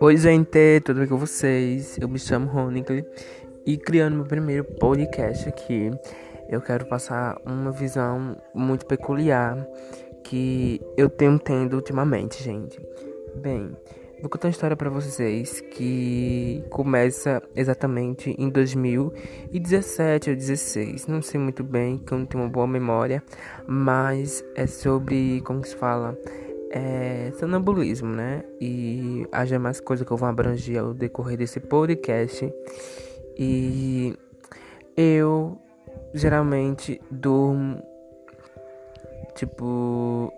Oi, gente, tudo bem com vocês? Eu me chamo Ronicle e criando meu primeiro podcast aqui, eu quero passar uma visão muito peculiar que eu tenho tendo ultimamente, gente. Bem, vou contar uma história para vocês que começa exatamente em 2017 ou 16, não sei muito bem, que eu não tenho uma boa memória, mas é sobre como se fala é, sonambulismo, né? E haja mais coisa que eu vou abranger ao decorrer desse podcast. E eu geralmente durmo tipo